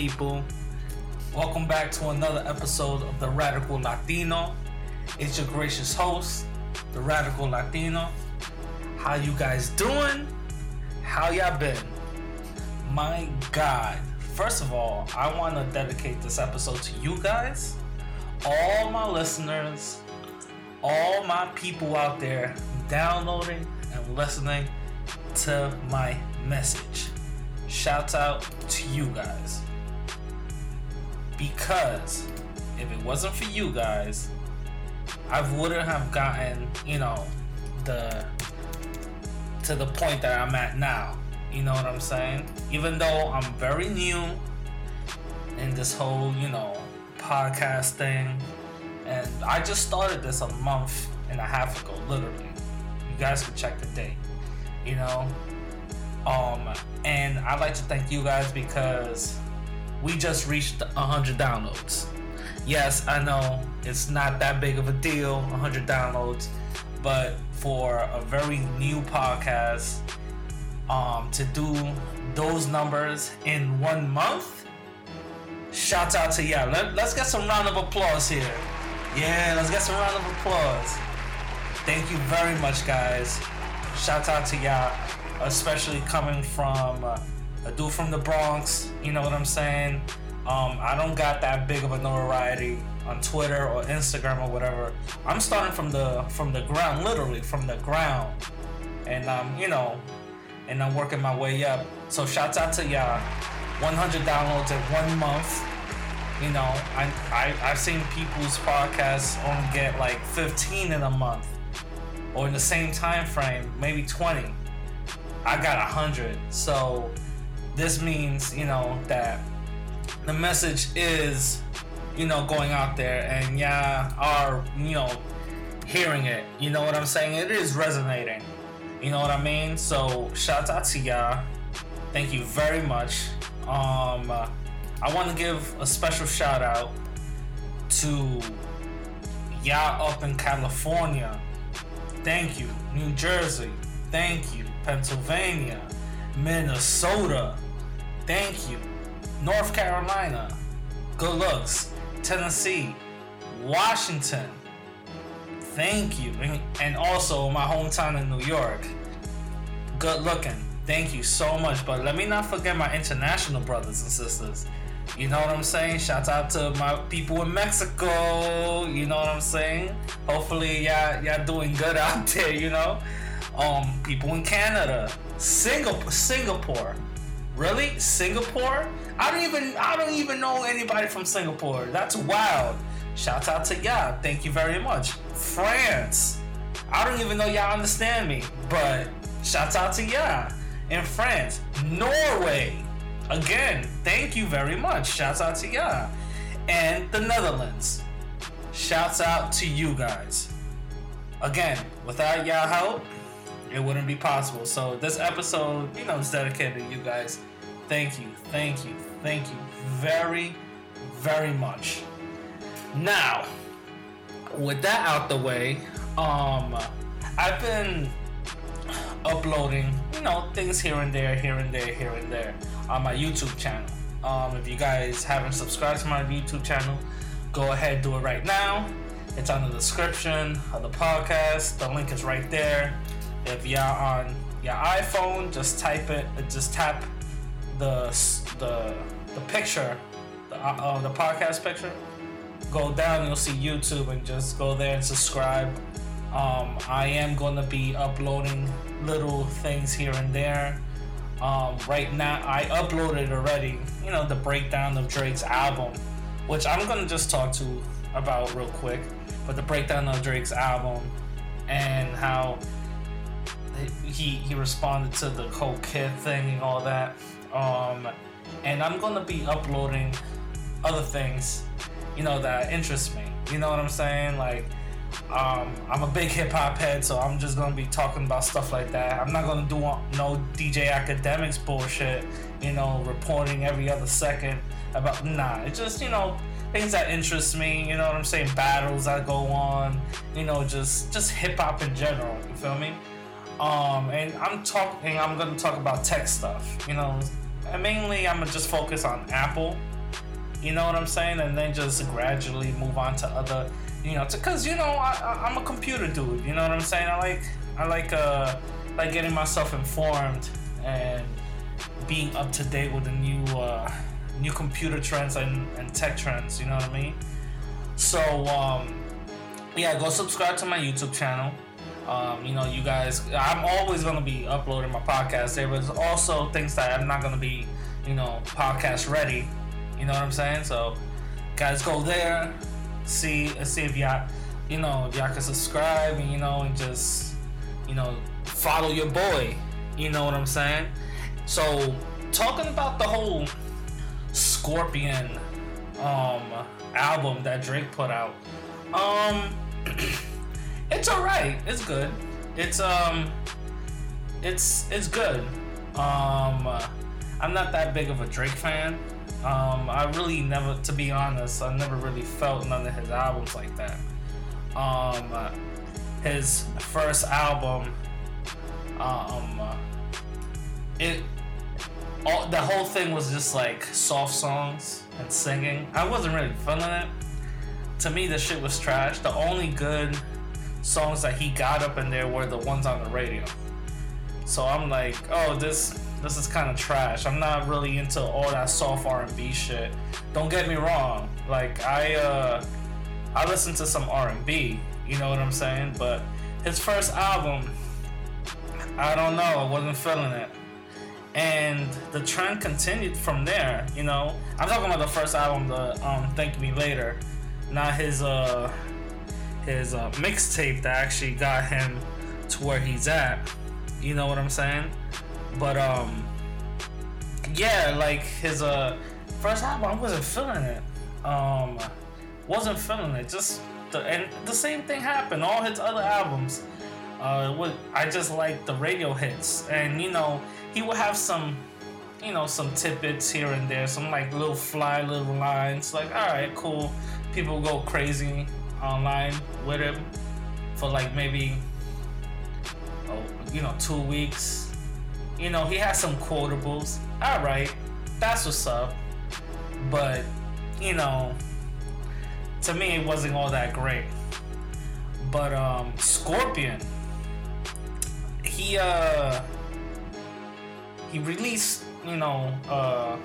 People? Welcome back to another episode of The Radical Latino. It's your gracious host, The Radical Latino. How you guys doing? How y'all been? My God. First of all, I want to dedicate this episode to you guys, all my listeners, all my people out there downloading and listening to my message. Shout out to you guys. Because if it wasn't for you guys, I wouldn't have gotten, you know, the to the point that I'm at now. You know what I'm saying? Even though I'm very new in this whole, you know, podcast thing, and I just started this a month and a half ago, literally. You guys can check the date. You know, um, and I'd like to thank you guys because we just reached 100 downloads. Yes, I know it's not that big of a deal, 100 downloads, but for a very new podcast, um, to do those numbers in one month, shout out to y'all. Let, let's get some round of applause here. Yeah, let's get some round of applause. Thank you very much, guys. Shout out to y'all especially coming from uh, a dude from the Bronx. You know what I'm saying? Um, I don't got that big of a notoriety on Twitter or Instagram or whatever. I'm starting from the from the ground, literally from the ground, and um, you know, and I'm working my way up. So shouts out to y'all. 100 downloads in one month. You know, I, I I've seen people's podcasts only get like 15 in a month, or in the same time frame, maybe 20. I got hundred. So this means, you know, that the message is, you know, going out there and yeah, are, you know, hearing it. You know what I'm saying? It is resonating. You know what I mean? So shout out to y'all. Thank you very much. Um uh, I want to give a special shout out to y'all up in California. Thank you. New Jersey. Thank you. Pennsylvania, Minnesota. Thank you. North Carolina. Good looks. Tennessee, Washington. Thank you. And also my hometown in New York. Good looking. Thank you so much. But let me not forget my international brothers and sisters. You know what I'm saying? Shout out to my people in Mexico. You know what I'm saying? Hopefully y'all y'all doing good out there, you know? um, people in Canada, Singapore, Singapore. Really, Singapore? I don't even I don't even know anybody from Singapore. That's wild. Shout out to y'all. Thank you very much. France. I don't even know y'all understand me, but shout out to y'all. In France, Norway. Again, thank you very much. Shouts out to y'all. And the Netherlands. Shouts out to you guys. Again, without y'all help, it wouldn't be possible. So this episode, you know, is dedicated to you guys. Thank you, thank you, thank you very, very much. Now, with that out the way, um, I've been uploading, you know, things here and there, here and there, here and there on my YouTube channel. Um, if you guys haven't subscribed to my YouTube channel, go ahead do it right now. It's on the description of the podcast. The link is right there. If you're on your iPhone, just type it, just tap the the the picture, the uh, uh, the podcast picture. Go down, you'll see YouTube, and just go there and subscribe. Um, I am going to be uploading little things here and there. Um, right now, I uploaded already, you know, the breakdown of Drake's album, which I'm going to just talk to about real quick. But the breakdown of Drake's album and how he he responded to the whole kid thing and all that. Um, and I'm gonna be uploading other things, you know, that interest me. You know what I'm saying? Like, um, I'm a big hip hop head, so I'm just gonna be talking about stuff like that. I'm not gonna do no DJ Akademiks bullshit. You know, reporting every other second about nah. It's just you know things that interest me. You know what I'm saying? Battles that go on. You know, just just hip hop in general. You feel me? Um, and I'm talking. I'm gonna talk about tech stuff. You know, and mainly I'm gonna just focus on Apple. You know what I'm saying, and then just gradually move on to other, you know, because you know I, I'm a computer dude. You know what I'm saying? I like I like uh like getting myself informed and being up to date with the new uh, new computer trends and, and tech trends. You know what I mean? So um, yeah, go subscribe to my YouTube channel. Um, you know, you guys, I'm always gonna be uploading my podcast there, but there's also things that I'm not gonna be, you know, podcast ready. You know what I'm saying? So, guys, go there, see, see if y'all, you know, if y'all can subscribe, and you know, and just, you know, follow your boy. You know what I'm saying? So, talking about the whole Scorpion um album that Drake put out. Um it's alright. It's good. It's um it's it's good. Um I'm not that big of a Drake fan. Um I really never to be honest, I never really felt none of his albums like that. Um his first album um it all the whole thing was just like soft songs and singing. I wasn't really feeling it. To me, the shit was trash. The only good songs that he got up in there were the ones on the radio. So I'm like, oh, this this is kind of trash. I'm not really into all that soft R&B shit. Don't get me wrong. Like I uh I listen to some R&B, you know what I'm saying? But his first album, I don't know, I wasn't feeling it and the trend continued from there. You know, I'm talking about the first album, the um, "Thank Me Later," not his uh his uh, mixtape that actually got him to where he's at. You know what I'm saying? But um, yeah, like his uh first album, I wasn't feeling it. Um, wasn't feeling it. Just the and the same thing happened. All his other albums, uh, what I just like the radio hits, and you know he would have some, you know, some tidbits here and there, some like little fly little lines. Like, all right, cool. People go crazy online with him for like maybe, oh, you know, two weeks. You know, he has some quotables. All right, that's what's up. But, you know, to me, it wasn't all that great. But um, Scorpion, he uh he released, you know, uh,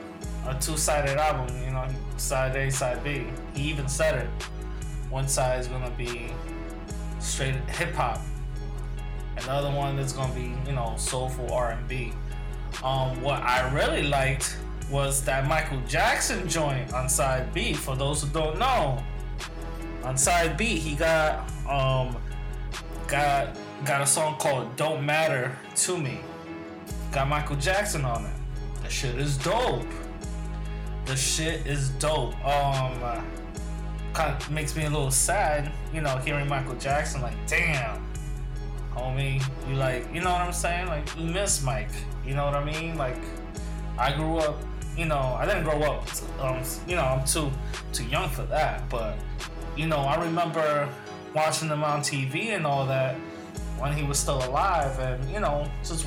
a two-sided album. You know, side A, side B. He even said it. One side is gonna be straight hip hop, and the other one is gonna be, you know, soulful R&B. Um, what I really liked was that Michael Jackson joint on side B. For those who don't know, on side B he got um got got a song called "Don't Matter to Me." Got Michael Jackson on it. The shit is dope. The shit is dope. Um, kind of makes me a little sad, you know, hearing Michael Jackson. Like, damn, homie, you like, you know what I'm saying? Like, you miss Mike. You know what I mean? Like, I grew up, you know, I didn't grow up. Um, you know, I'm too too young for that. But, you know, I remember watching him on TV and all that when he was still alive, and you know, just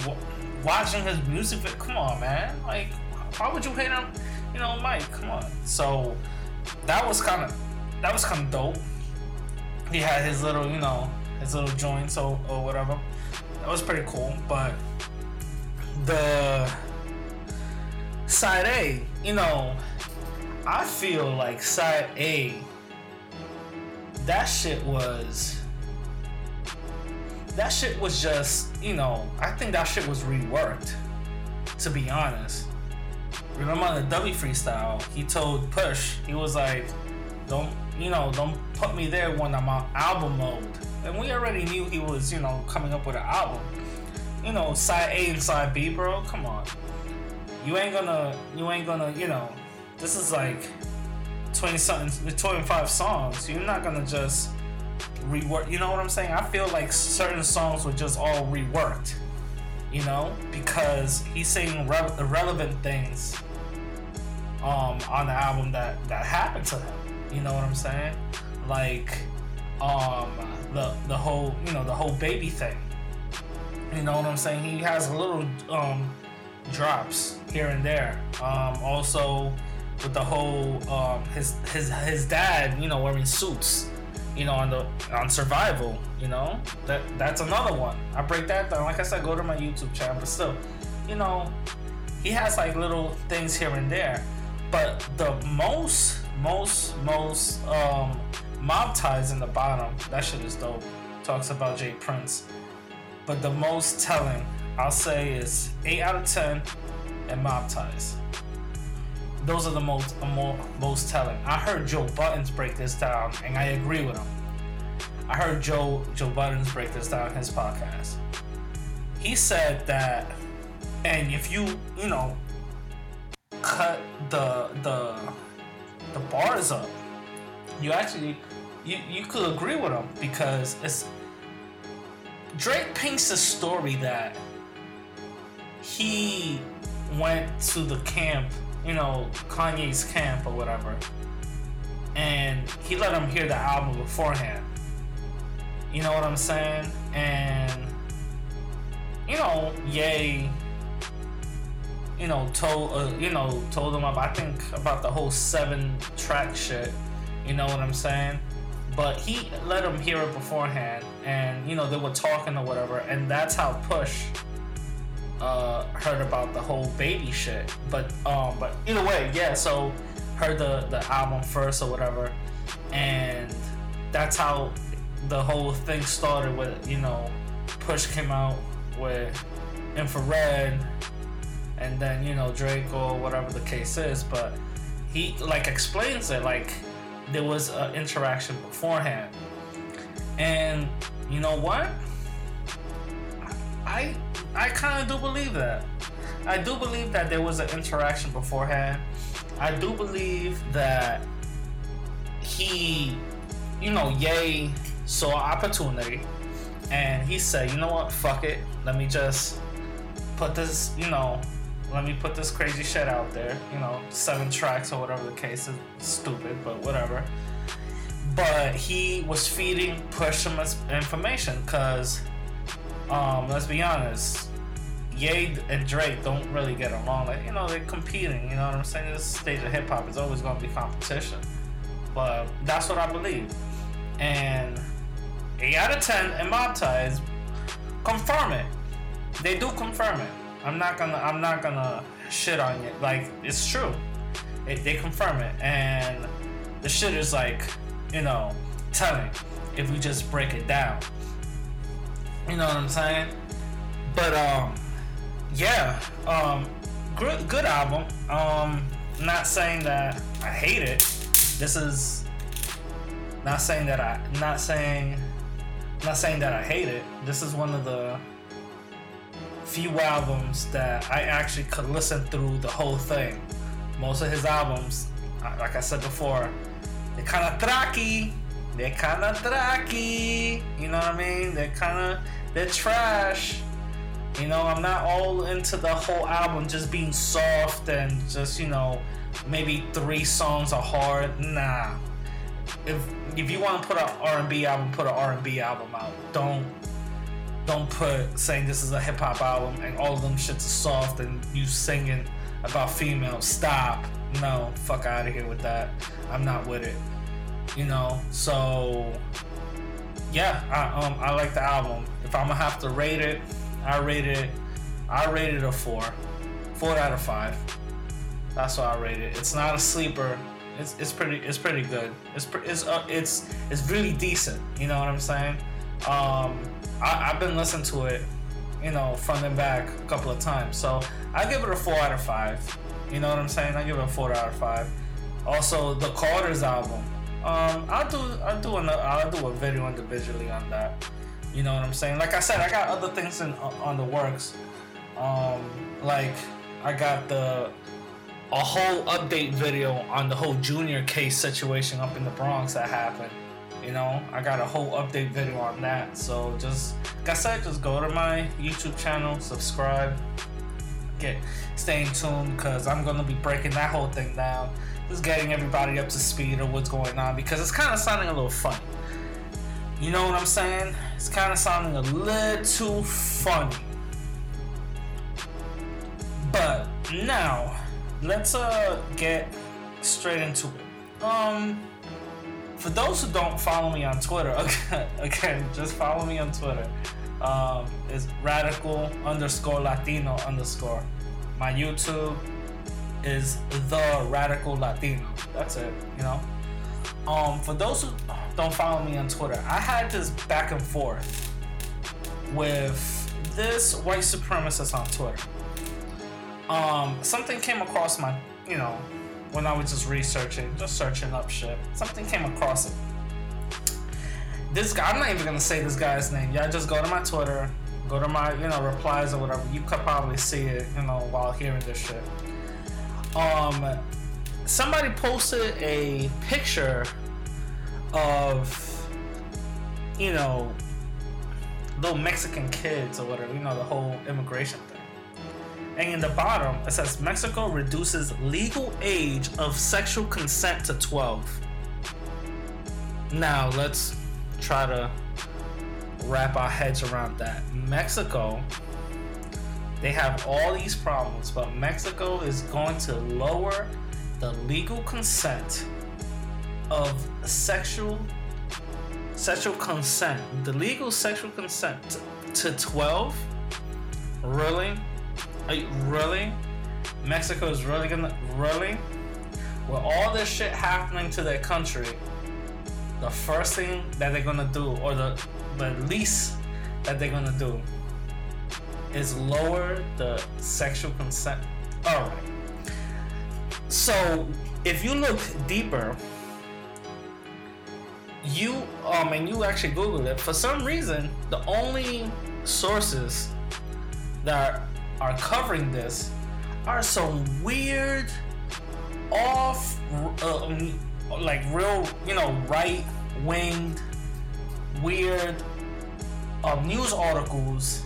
watching his music. Come on, man. Like, why would you hate him? You know, Mike. Come on. So that was kind of that was kind of dope. He had his little, you know, his little joints or, or whatever. That was pretty cool. But the side A, you know, I feel like side A. That shit was that shit was just, you know, I think that shit was reworked, to be honest. Remember on the W freestyle, he told Push, he was like, don't, you know, don't put me there when I'm on album mode. And we already knew he was, you know, coming up with an album. You know, side A and side B, bro, come on. You ain't gonna, you ain't gonna, you know, this is like 20 something, 25 songs. You're not gonna just rework. You know what I'm saying? I feel like certain songs were just all reworked. You know, because he's saying re- irrelevant things um, on the album that that happened to him. You know what I'm saying? Like um, the the whole you know the whole baby thing. You know what I'm saying? He has little um, drops here and there. Um, also with the whole um, his his his dad, you know, wearing suits, you know, on the on survival, you know, that that's another one. I break that down. Like I said, go to my YouTube channel, but still, you know, he has like little things here and there. But the most, most, most um, mob ties in the bottom. That shit is dope. Talks about J. Prince. But the most telling, I'll say, is eight out of ten, and mob ties. Those are the most more, most telling. I heard Joe Budden break this down, and I agree with him. I heard Joe Joe Budden break this down in his podcast. He said that, and if you you know cut the the the bars up, you actually you you could agree with him because it's Drake paints a story that he went to the camp, you know, Kanye's camp or whatever, and he let him hear the album beforehand. You know what I'm saying? And you know, Ye, you know, told uh, you know told him about I think about the whole seven track shit. You know what I'm saying? But he let him hear it beforehand, and you know they were talking or whatever, and that's how Push uh, heard about the whole baby shit. But um, but either way, yeah. So heard the the album first or whatever, and that's how the whole thing started. With you know, Push came out with Infrared, and then you know Drake or whatever the case is. But he like explains it like there was an interaction beforehand, and you know what? I I kind of do believe that. I do believe that there was an interaction beforehand. I do believe that he, you know, Ye saw opportunity and he said, you know what, fuck it. Let me just put this, you know, let me put this crazy shit out there. You know, seven tracks or whatever the case is. Stupid, but whatever. But he was feeding Push some information because, um, let's be honest, Ye and Drake don't really get along. Like, you know, they're competing. You know what I'm saying? This stage of hip hop is always going to be competition. But that's what I believe. And 8 out of 10 and Mob Ties confirm it. They do confirm it. I'm not gonna I'm not gonna shit on it. Like it's true. It, they confirm it, and the shit is like, you know, telling if we just break it down. You know what I'm saying? But um, yeah, um, good good album. Um, not saying that I hate it. This is not saying that I not saying not saying that I hate it. This is one of the few albums that I actually could listen through the whole thing. Most of his albums, uh, like I said before, they're kind of tracky. They're kind of tracky. You know what I mean? They're kind of they're trash. You know, I'm not all into the whole album just being soft and just you know maybe three songs are hard. Nah. If if you want to put an R&B album, put an R&B album out. Don't don't put saying this is a hip hop album and all of them shits are soft and you singing about females. Stop. No, fuck out of here with that. I'm not with it. You know, so yeah, I um I like the album. If I'm gonna have to rate it, I rate it I rate it a four. Four out of five. That's what I rate it. It's not a sleeper. It's, it's pretty it's pretty good. It's it's uh, it's it's really decent. You know what I'm saying? Um, I, have been listening to it, you know, front and back a couple of times. So I give it a four out of five. You know what I'm saying? I give it a four out of five. Also, the Carter's album. Um, I'll do I'll do another, I'll do a video individually on that. You know what I'm saying? Like I said, I got other things in on the works. Um, like I got the a whole update video on the whole junior case situation up in the Bronx that happened. You know, I got a whole update video on that. So just, like I said, just go to my YouTube channel, subscribe, get, stay in tune because I'm gonna be breaking that whole thing down. Just getting everybody up to speed of what's going on because it's kind of sounding a little funny. You know what I'm saying? It's kind of sounding a little too funny. But now, let's uh get straight into it. Um, for those who don't follow me on Twitter, again, again just follow me on Twitter. Um, it's radical underscore Latino underscore. My YouTube is the radical Latino. That's it. You know. Um, for those who don't follow me on Twitter, I had this back and forth with this white supremacist on Twitter. Um, something came across my, you know, when I was just researching, just searching up shit. Something came across it. This guy, I'm not even gonna say this guy's name. Y'all just go to my Twitter, go to my, you know, replies or whatever. You could probably see it, you know, while hearing this shit. Um, somebody posted a picture of, you know, little Mexican kids or whatever, you know, the whole immigration. And in the bottom, it says Mexico reduces legal age of sexual consent to 12. Now, let's try to wrap our heads around that. Mexico, they have all these problems, but Mexico is going to lower the legal consent of sexual sexual consent, the legal sexual consent to 12? Really? You, really? Mexico is really gonna really? With all this shit happening to their country, the first thing that they're gonna do, or the the least that they're gonna do, is lower the sexual consent. Alright. So if you look deeper, you um and you actually Google it, for some reason the only sources that are covering this are some weird off um, like real you know right winged weird uh, news articles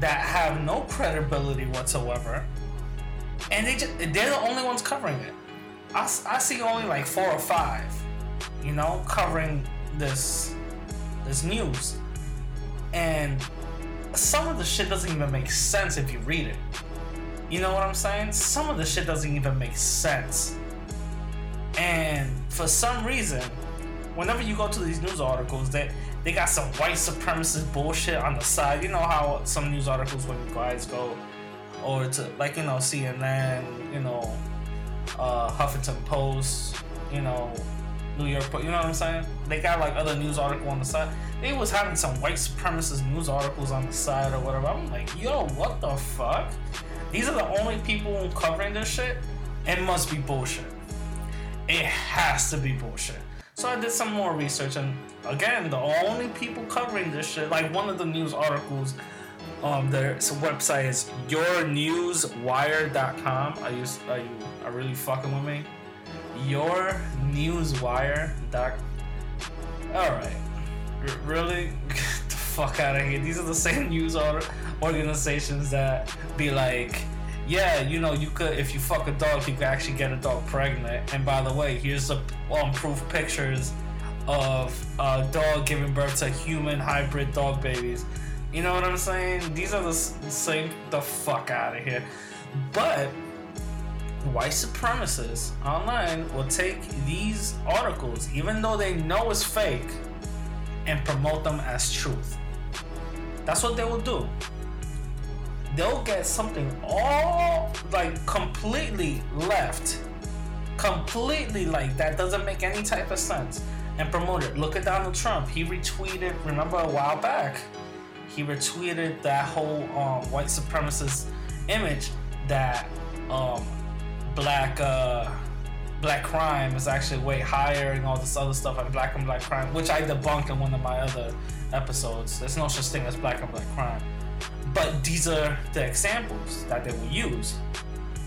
that have no credibility whatsoever. And they just, they're the only ones covering it. I, I see only like four or five you know covering this this news. And some of the shit doesn't even make sense if you read it. You know what I'm saying? Some of the shit doesn't even make sense. And for some reason, whenever you go to these news articles, they they got some white supremacist bullshit on the side. You know how some news articles when you guys go or to like you know CNN, you know, uh, Huffington Post, you know, New York Post. You know what I'm saying? They got like other news article on the side they was having some white supremacist news articles on the side or whatever. I'm like, yo, what the fuck? These are the only people covering this shit. It must be bullshit. It has to be bullshit. So I did some more research, and again, the only people covering this shit, like one of the news articles, um, their website is yournewswire.com. Are you, are you, are really fucking with me? Yournewswire.com. All right really? Get the fuck out of here. These are the same news organizations that be like, yeah, you know, you could if you fuck a dog, you could actually get a dog pregnant. And by the way, here's the um, proof pictures of a dog giving birth to human hybrid dog babies. You know what I'm saying? These are the same. The fuck out of here. But white supremacists online will take these articles, even though they know it's fake and promote them as truth. That's what they will do. They'll get something all like completely left, completely like that doesn't make any type of sense, and promote it. Look at Donald Trump. He retweeted, remember a while back, he retweeted that whole um, white supremacist image that um, black. Uh, black crime is actually way higher and all this other stuff and black and black crime, which I debunked in one of my other episodes. There's no such thing as black and black crime. But these are the examples that they will use.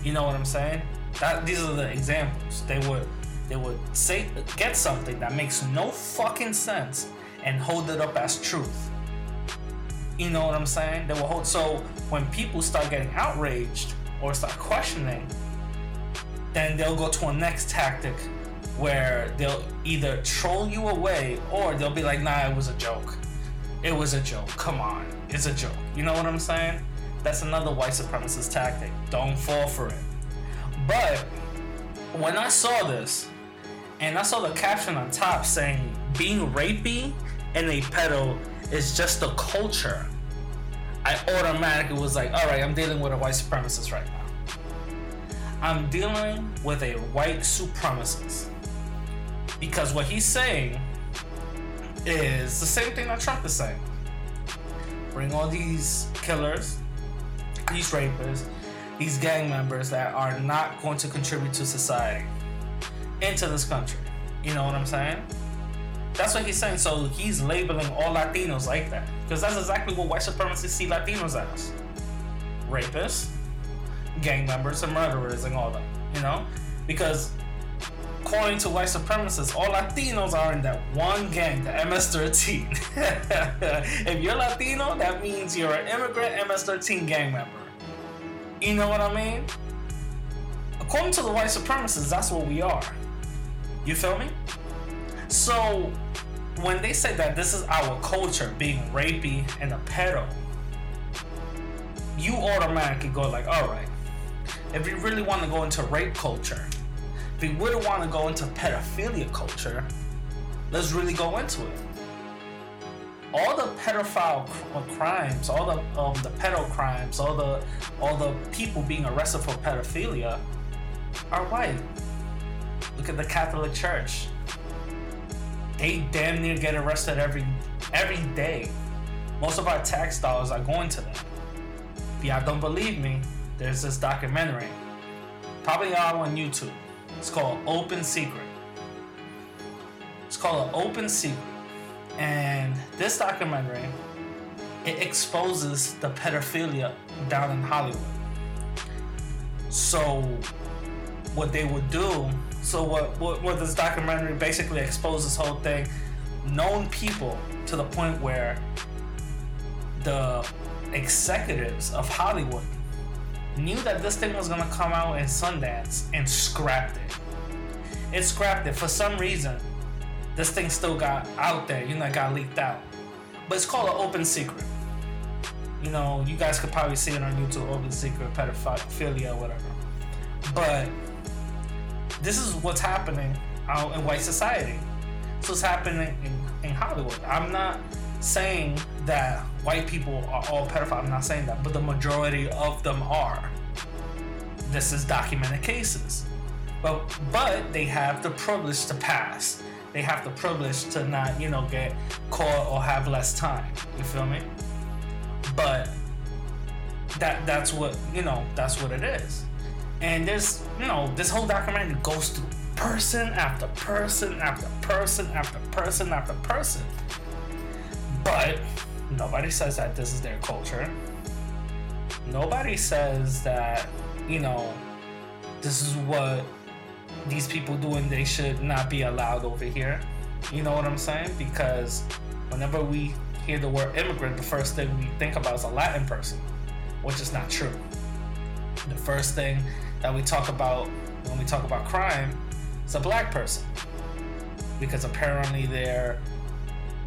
You know what I'm saying? That these are the examples. They would they would say get something that makes no fucking sense and hold it up as truth. You know what I'm saying? They will hold so when people start getting outraged or start questioning then they'll go to a next tactic where they'll either troll you away or they'll be like, nah, it was a joke. It was a joke. Come on. It's a joke. You know what I'm saying? That's another white supremacist tactic. Don't fall for it. But when I saw this, and I saw the caption on top saying being rapey and a pedo is just a culture, I automatically was like, all right, I'm dealing with a white supremacist right now. I'm dealing with a white supremacist. Because what he's saying is the same thing that Trump is saying. Bring all these killers, these rapists, these gang members that are not going to contribute to society into this country. You know what I'm saying? That's what he's saying. So he's labeling all Latinos like that. Because that's exactly what white supremacists see Latinos as rapists, gang members, and murderers, and all that. You know? Because according to white supremacists, all Latinos are in that one gang, the MS-13. if you're Latino, that means you're an immigrant MS-13 gang member. You know what I mean? According to the white supremacists, that's what we are. You feel me? So when they say that this is our culture being rapey and a pedo, you automatically go like, all right, if we really want to go into rape culture, if we really want to go into pedophilia culture, let's really go into it. All the pedophile uh, crimes, all the um, the pedo crimes, all the all the people being arrested for pedophilia are white. Look at the Catholic Church. They damn near get arrested every every day. Most of our tax dollars are going to them. If y'all don't believe me, there's this documentary. Probably all on YouTube. It's called Open Secret. It's called An Open Secret. And this documentary, it exposes the pedophilia down in Hollywood. So, what they would do, so what, what, what this documentary basically exposes this whole thing, known people to the point where the executives of Hollywood knew that this thing was gonna come out in Sundance and scrapped it. It scrapped it for some reason. This thing still got out there, you know, it got leaked out. But it's called an open secret. You know, you guys could probably see it on YouTube, open secret, pedophilia, whatever. But this is what's happening out in white society. So it's happening in, in Hollywood. I'm not saying that white people are all pedophiles. I'm not saying that, but the majority of them are. This is documented cases. But but they have the privilege to pass. They have the privilege to not, you know, get caught or have less time. You feel me? But that that's what you know, that's what it is. And there's you know, this whole documentary goes through person after person after person after person after person. But nobody says that this is their culture. Nobody says that, you know, this is what these people do and they should not be allowed over here. You know what I'm saying? Because whenever we hear the word immigrant, the first thing we think about is a Latin person, which is not true. The first thing that we talk about when we talk about crime is a black person. Because apparently they're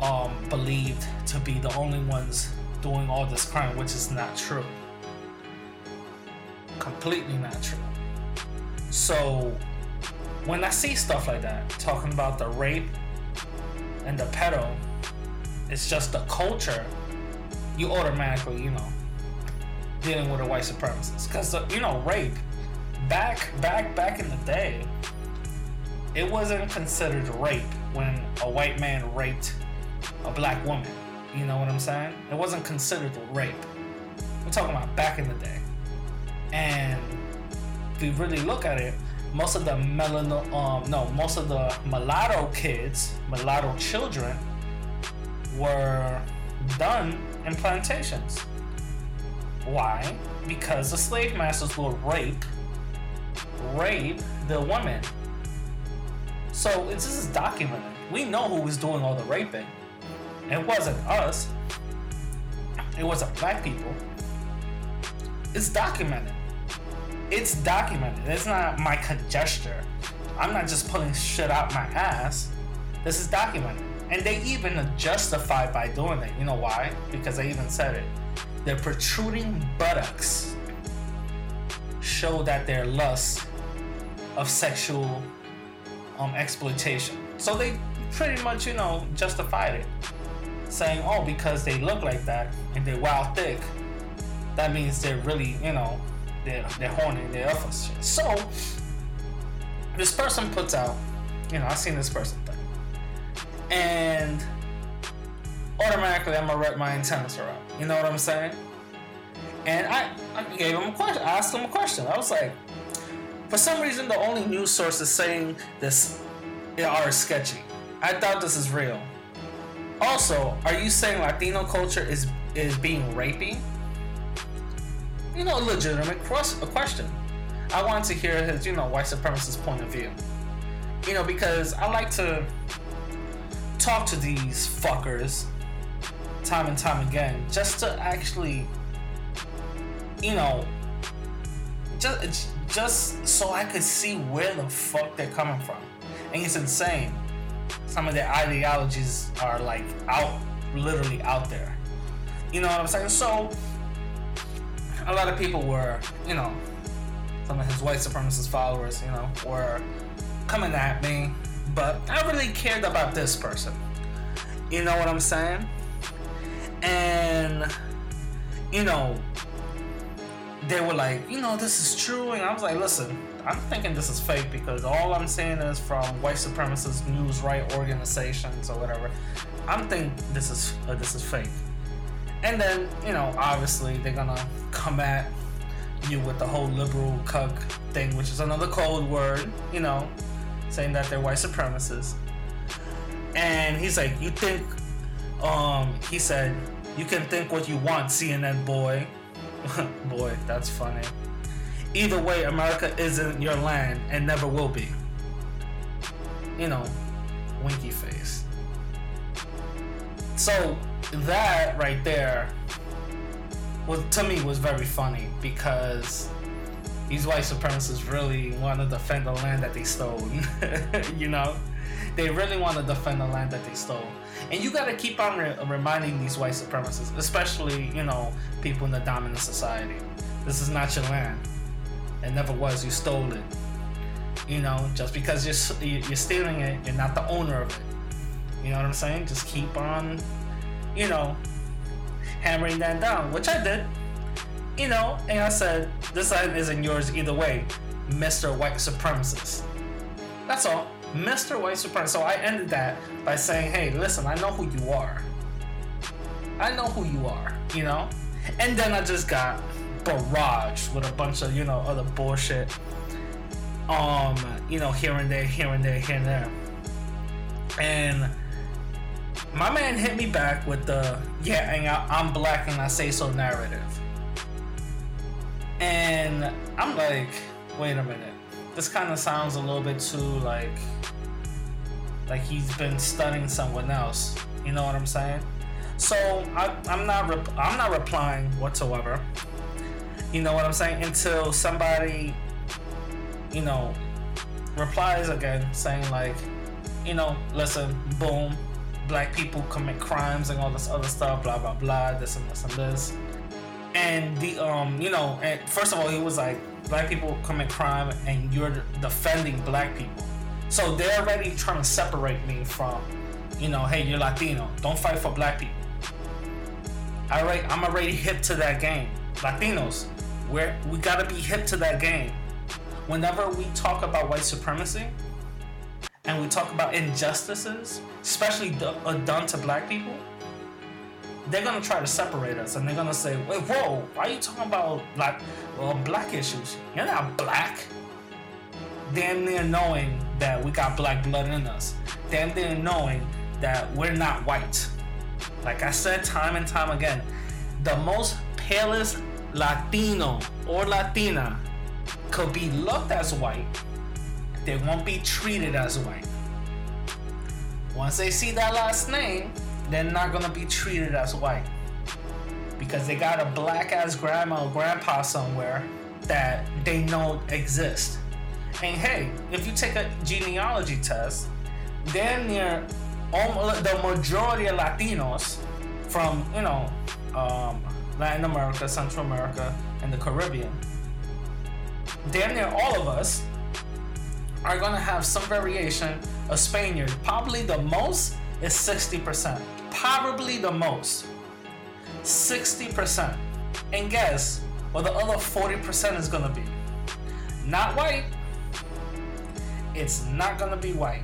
um, believed to be the only ones doing all this crime, which is not true. Completely not true. So, when I see stuff like that, talking about the rape and the pedo, it's just the culture, you automatically, you know, dealing with a white supremacist. Because, uh, you know, rape, back, back, back in the day, it wasn't considered rape when a white man raped a black woman. You know what I'm saying? It wasn't considered rape. We're talking about back in the day. And if we really look at it, most of the melano, um, no, most of the mulatto kids, mulatto children, were done in plantations. Why? Because the slave masters will rape, rape the women. So this is documented. We know who was doing all the raping. It wasn't us. It wasn't black people. It's documented. It's documented. It's not my conjecture. I'm not just pulling shit out my ass. This is documented. And they even justify by doing it. You know why? Because they even said it. Their protruding buttocks show that they're lust of sexual um, exploitation. So they pretty much, you know, justified it, saying, "Oh, because they look like that and they're wild thick, that means they're really, you know, they're they're horny, they're up for shit." So this person puts out, you know, I've seen this person thing, and automatically I'm gonna wrap my antennas around. You know what I'm saying? And I, I gave him a question. I asked him a question. I was like, for some reason, the only news sources saying this are sketchy. I thought this is real. Also, are you saying Latino culture is is being rapey? You know, legitimate a question. I want to hear his, you know, white supremacist point of view. You know, because I like to talk to these fuckers time and time again just to actually you know just just so I could see where the fuck they're coming from. And it's insane. Some of their ideologies are like out literally out there. You know what I'm saying? So a lot of people were, you know, some of his white supremacist followers, you know, were coming at me, but I really cared about this person. You know what I'm saying? And you know, they were like, you know, this is true, and I was like, listen, I'm thinking this is fake because all I'm seeing is from white supremacist news right organizations or whatever. I'm thinking this is uh, this is fake. And then, you know, obviously they're gonna come at you with the whole liberal cuck thing, which is another cold word, you know, saying that they're white supremacists. And he's like, you think, um, he said, you can think what you want, CNN boy. boy, that's funny. Either way, America isn't your land and never will be. You know, winky face. So that right there was to me was very funny because these white supremacists really want to defend the land that they stole. you know, they really want to defend the land that they stole. And you got to keep on re- reminding these white supremacists, especially you know people in the dominant society, this is not your land. It never was. You stole it. You know, just because you're you're stealing it, you're not the owner of it. You know what I'm saying? Just keep on, you know, hammering that down, which I did. You know, and I said, this land isn't yours either way, Mr. White Supremacist. That's all. Mr. White Supremacist. So I ended that by saying, hey, listen, I know who you are. I know who you are, you know? And then I just got barraged with a bunch of you know other bullshit. Um, you know, here and there, here and there, here and there. And my man hit me back with the yeah, and I, I'm black and I say so narrative. And I'm like, wait a minute. This kind of sounds a little bit too like like he's been studying someone else. You know what I'm saying? So I, am not rep- I'm not replying whatsoever. You know what I'm saying? Until somebody, you know, replies again saying like, you know, listen, boom, black people commit crimes and all this other stuff, blah blah blah, this and this and this. And the um, you know, and first of all, he was like, black people commit crime, and you're defending black people. So they're already trying to separate me from, you know, hey, you're Latino, don't fight for black people. All right, I'm already hip to that game. Latinos, we're, we gotta be hip to that game. Whenever we talk about white supremacy and we talk about injustices, especially uh, done to black people, they're gonna try to separate us and they're gonna say, wait, whoa, why are you talking about like well, black issues? You're not black. Damn near knowing that we got black blood in us. Damn near knowing that we're not white. Like I said time and time again, the most palest Latino or Latina could be looked as white, they won't be treated as white. Once they see that last name, they're not gonna be treated as white because they got a black ass grandma or grandpa somewhere that they know exists. And hey, if you take a genealogy test, damn near the majority of Latinos from you know um, Latin America, Central America, and the Caribbean, damn near all of us are gonna have some variation of Spaniard. Probably the most is 60%. Probably the most. 60%. And guess what the other 40% is gonna be? Not white. It's not gonna be white.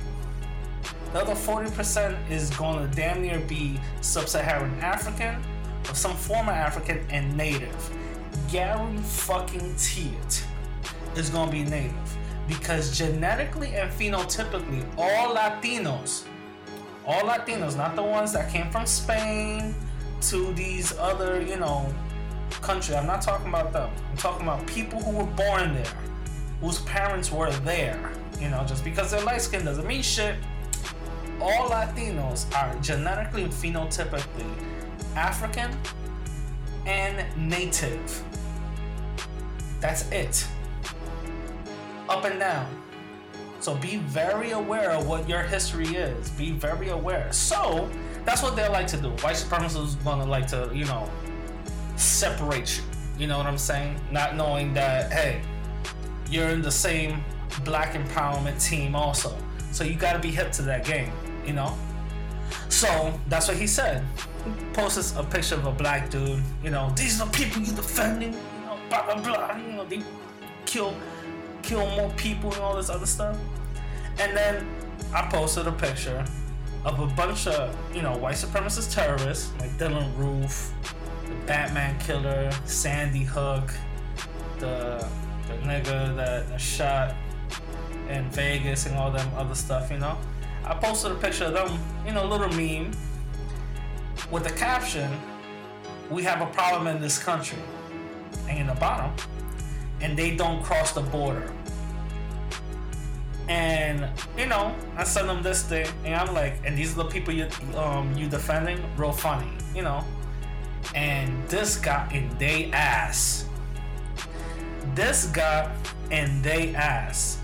The other 40% is gonna damn near be sub Saharan African or some form of African and native. Gary fucking Teet is gonna be native because genetically and phenotypically, all Latinos, all Latinos, not the ones that came from Spain to these other, you know, countries. I'm not talking about them. I'm talking about people who were born there, whose parents were there. You know, just because they're light skinned doesn't mean shit. All Latinos are genetically and phenotypically African and native. That's it. Up and down. So be very aware of what your history is. Be very aware. So that's what they like to do. White supremacists gonna like to, you know, separate you. You know what I'm saying? Not knowing that, hey, you're in the same black empowerment team also. So you gotta be hip to that game, you know? So that's what he said. Posts a picture of a black dude, you know, these are the people you defending, you know, blah blah blah. You know, they kill kill more people and all this other stuff. And then I posted a picture of a bunch of, you know, white supremacist terrorists like Dylann Roof, the Batman killer, Sandy Hook, the the nigga that shot in Vegas and all them other stuff, you know. I posted a picture of them, you know, little meme with the caption, "We have a problem in this country," and in the bottom, and they don't cross the border. And you know, I send them this thing, and I'm like, and these are the people you um you defending, real funny, you know. And this got in they ass. This got in they ass.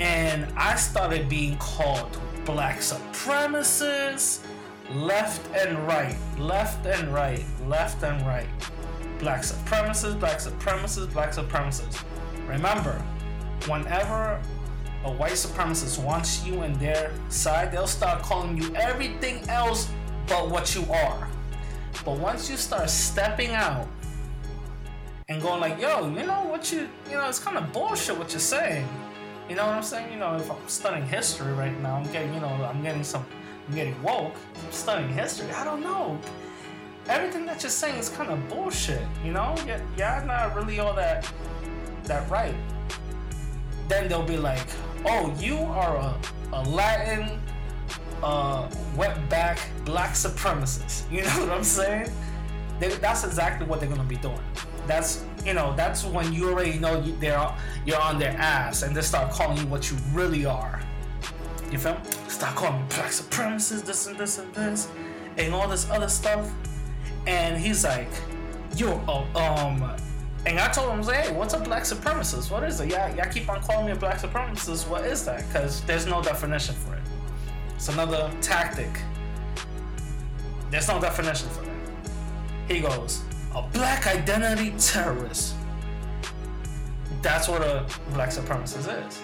And I started being called black supremacists, left and right, left and right, left and right. Black supremacists, black supremacists, black supremacists. Remember, whenever a white supremacist wants you in their side, they'll start calling you everything else but what you are. But once you start stepping out and going like, yo, you know what you, you know, it's kind of bullshit what you're saying. You know what I'm saying? You know, if I'm studying history right now, I'm getting, you know, I'm getting some, I'm getting woke. I'm studying history. I don't know. Everything that you're saying is kind of bullshit. You know, yeah, yeah, not really all that, that right then they'll be like, "Oh, you are a, a Latin, uh, wetback black supremacist." You know what I'm saying? They, that's exactly what they're gonna be doing. That's you know that's when you already know they're you're on their ass and they start calling you what you really are. You feel? Start calling me black supremacist, this and this and this, and all this other stuff. And he's like, "Yo, oh, um." And I told him, hey, what's a black supremacist? What is it? Yeah, y'all keep on calling me a black supremacist. What is that? Because there's no definition for it. It's another tactic. There's no definition for that. He goes, a black identity terrorist. That's what a black supremacist is.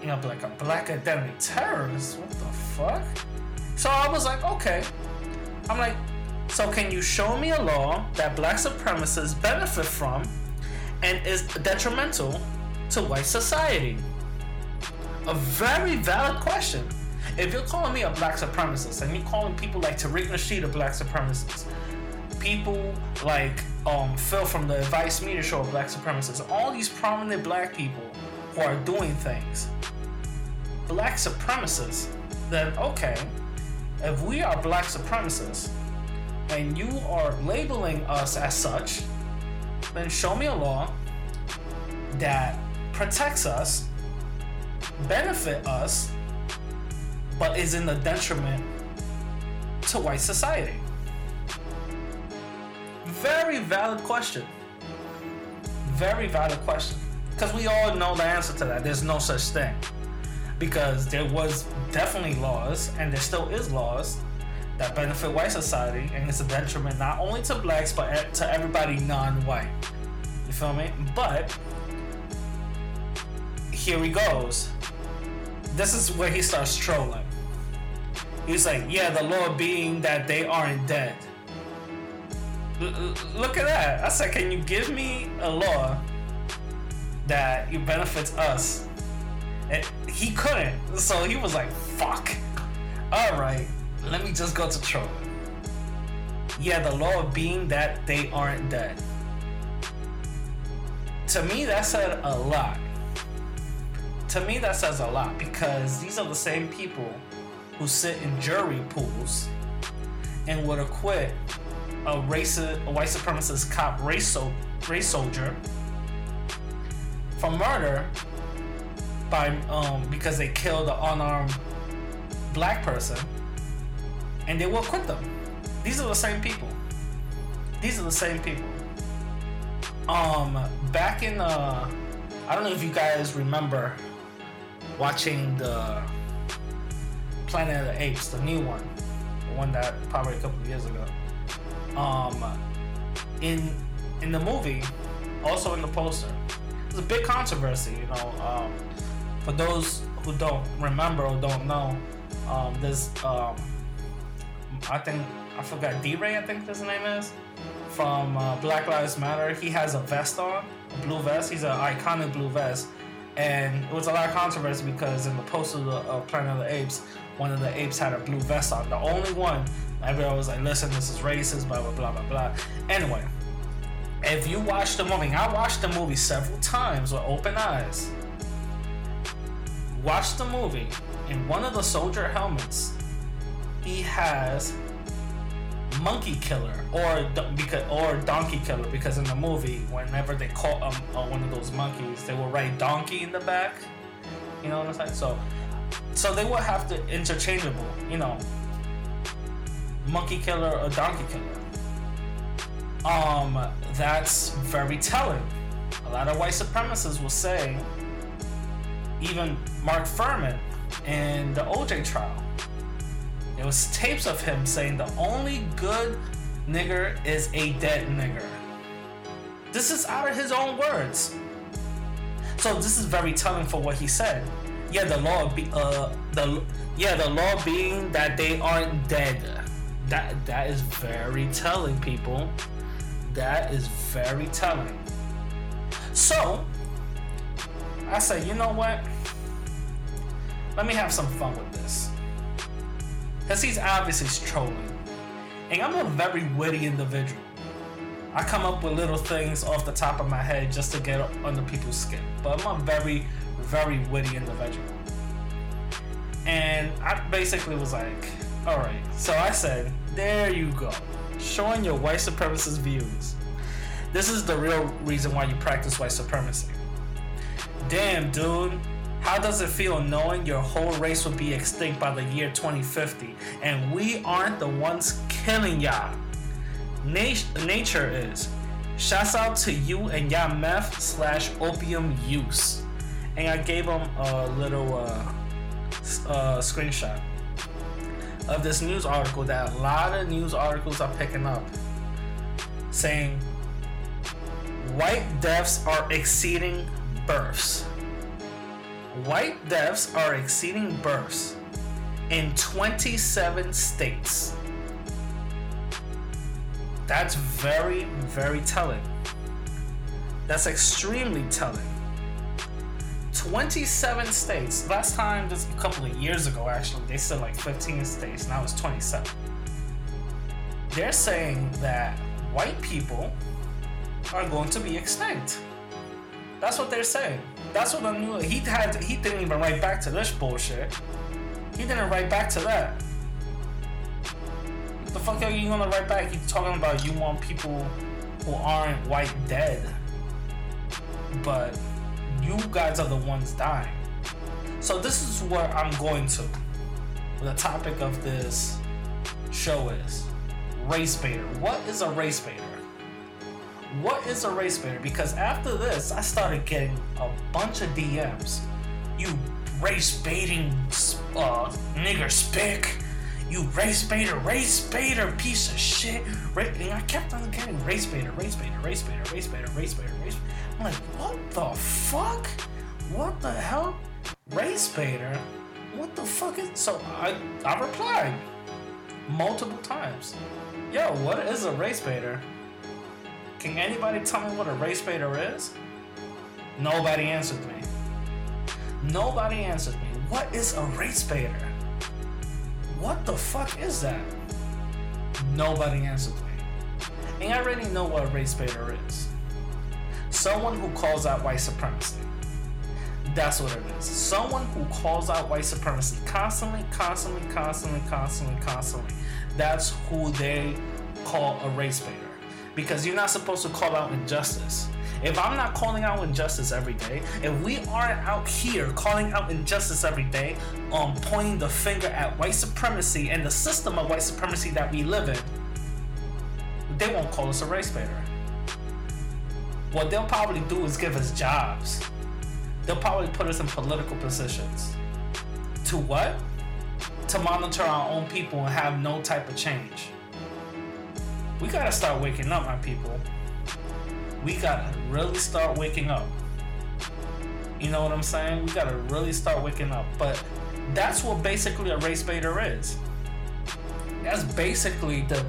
You know, like a black identity terrorist? What the fuck? So I was like, okay. I'm like, so can you show me a law that black supremacists benefit from and is detrimental to white society? A very valid question. If you're calling me a black supremacist and you're calling people like Tariq Nasheed a black supremacist, people like um, Phil from the Vice Media Show black Supremacists, all these prominent black people who are doing things, black supremacists, then okay, if we are black supremacists and you are labeling us as such, then show me a law that protects us, benefit us, but is in the detriment to white society. Very valid question. Very valid question. Because we all know the answer to that. There's no such thing. because there was definitely laws, and there still is laws that benefit white society, and it's a detriment not only to blacks but to everybody non-white. You feel me? But here he goes. This is where he starts trolling. He's like, "Yeah, the law being that they aren't dead." Look at that. I said, "Can you give me a law that it benefits us?" And he couldn't, so he was like, "Fuck." All right, let me just go to trolling. Yeah, the law being that they aren't dead. To me, that said a lot. To me, that says a lot because these are the same people who sit in jury pools and would acquit a racist, a white supremacist cop race, so, race soldier for murder by um, because they killed an unarmed black person and they will quit them. These are the same people. These are the same people. Um, back in uh, I don't know if you guys remember watching the Planet of the Apes, the new one, the one that probably a couple of years ago. Um, in in the movie, also in the poster, there's a big controversy. You know, um, for those who don't remember or don't know, um, um, I think I forgot DeRay, I think his name is, from uh, Black Lives Matter. He has a vest on, a blue vest. He's an iconic blue vest, and it was a lot of controversy because in the poster of Planet of the Apes, one of the apes had a blue vest on. The only one. Everyone was like, "Listen, this is racist." Blah blah blah blah blah. Anyway, if you watch the movie, I watched the movie several times with open eyes. Watch the movie. In one of the soldier helmets, he has monkey killer or because or donkey killer because in the movie whenever they caught um, uh, one of those monkeys they will write donkey in the back you know what i'm saying so so they would have to interchangeable you know monkey killer or donkey killer um that's very telling a lot of white supremacists will say even mark fuhrman in the oj trial there was tapes of him saying the only good nigger is a dead nigger. This is out of his own words. So this is very telling for what he said. Yeah, the law be uh the yeah the law being that they aren't dead. That that is very telling, people. That is very telling. So I say, you know what? Let me have some fun with this. Because he's obviously trolling. And I'm a very witty individual. I come up with little things off the top of my head just to get under people's skin. But I'm a very, very witty individual. And I basically was like, alright. So I said, there you go. Showing your white supremacist views. This is the real reason why you practice white supremacy. Damn, dude. How does it feel knowing your whole race will be extinct by the year 2050 and we aren't the ones killing y'all? Nat- nature is. Shouts out to you and y'all meth slash opium use. And I gave him a little uh, uh, screenshot of this news article that a lot of news articles are picking up saying white deaths are exceeding births white deaths are exceeding births in 27 states. That's very, very telling. That's extremely telling. 27 states. Last time, just a couple of years ago, actually, they said like 15 states. Now it's 27. They're saying that white people are going to be extinct. That's what they're saying. That's what I knew. He had. He didn't even write back to this bullshit. He didn't write back to that. What the fuck are you gonna write back? You talking about you want people who aren't white dead, but you guys are the ones dying. So this is what I'm going to. The topic of this show is race baiter. What is a race baiter? what is a race baiter? Because after this, I started getting a bunch of DMs. You race baiting uh, nigger spick. You race baiter, race baiter, piece of shit. And I kept on getting race baiter, race baiter, race baiter, race baiter, race baiter, race. I'm like, what the fuck? What the hell? Race baiter? What the fuck is? So I I replied multiple times. Yo, what is a race baiter? Can anybody tell me what a race baiter is? Nobody answered me. Nobody answered me. What is a race baiter? What the fuck is that? Nobody answered me. And I already know what a race baiter is. Someone who calls out white supremacy. That's what it is. Someone who calls out white supremacy constantly, constantly, constantly, constantly, constantly. That's who they call a race baiter. Because you're not supposed to call out injustice. If I'm not calling out injustice every day, if we aren't out here calling out injustice every day, um, pointing the finger at white supremacy and the system of white supremacy that we live in, they won't call us a race baiter. What they'll probably do is give us jobs. They'll probably put us in political positions. To what? To monitor our own people and have no type of change. We gotta start waking up, my people we gotta really start waking up. You know what I'm saying? We gotta really start waking up. But that's what basically a race baiter is. That's basically the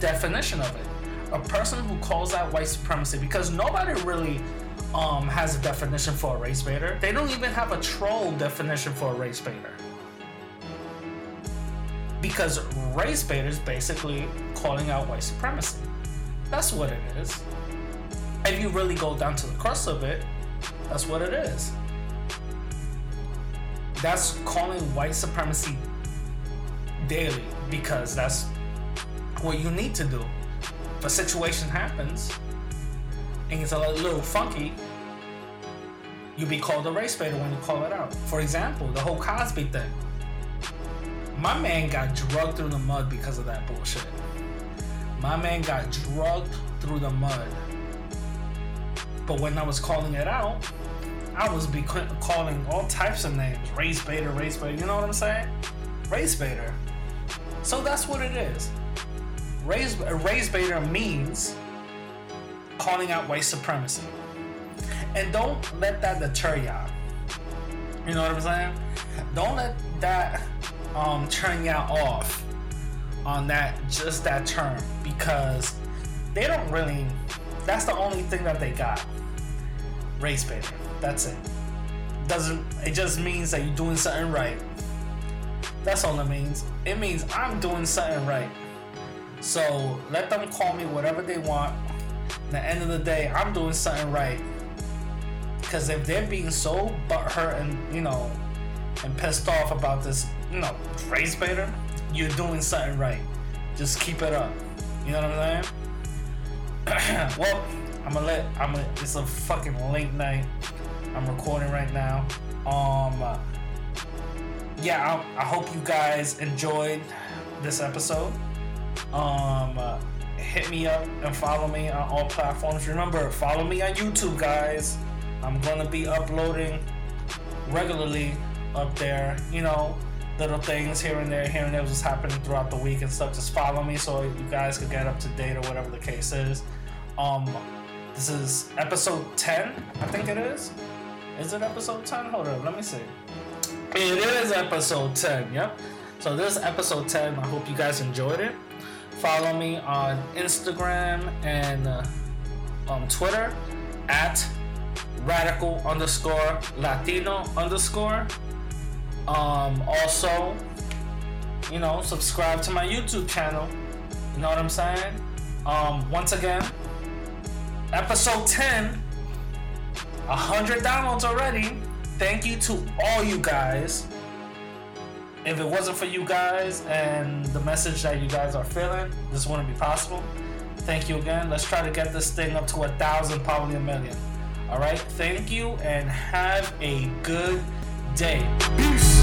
definition of it. A person who calls out white supremacy because nobody really um, has a definition for a race baiter. They don't even have a troll definition for a race baiter. Because race baiter is basically calling out white supremacy. That's what it is if you really go down to the crux of it, that's what it is. That's calling white supremacy daily because that's what you need to do. A situation happens and it's a little funky, you'll be called a race baiter when you call it out. For example, the whole Cosby thing. My man got drugged through the mud because of that bullshit. My man got drugged through the mud but when I was calling it out, I was be calling all types of names race baiter, race baiter. You know what I'm saying? Race baiter. So that's what it is. Race, race baiter means calling out white supremacy. And don't let that deter y'all. You know what I'm saying? Don't let that um, turn y'all off on that just that term because they don't really that's the only thing that they got. Race baiter. That's it. Doesn't it just means that you're doing something right. That's all it means. It means I'm doing something right. So let them call me whatever they want. At the end of the day, I'm doing something right. Because if they're being so butthurt and you know and pissed off about this, you know, race baiter, you're doing something right. Just keep it up. You know what I'm saying? well, I'm gonna let I'm gonna. It's a fucking late night. I'm recording right now. Um, yeah, I, I, hope you guys enjoyed this episode. Um, uh, hit me up and follow me on all platforms. Remember, follow me on YouTube, guys. I'm gonna be uploading regularly up there. You know, little things here and there, here and there, what's happening throughout the week and stuff. Just follow me so you guys could get up to date or whatever the case is. Um, this is episode 10, I think it is. Is it episode 10? Hold on, let me see. It is episode 10, yep. So this is episode 10. I hope you guys enjoyed it. Follow me on Instagram and uh, on Twitter at radical underscore Latino underscore. Um, also, you know, subscribe to my YouTube channel. You know what I'm saying? Um, once again, episode 10, 100 downloads already. Thank you to all you guys. If it wasn't for you guys and the message that you guys are feeling, this wouldn't be possible. Thank you again. Let's try to get this thing up to a thousand, probably a million. All right. Thank you and have a good day. Peace.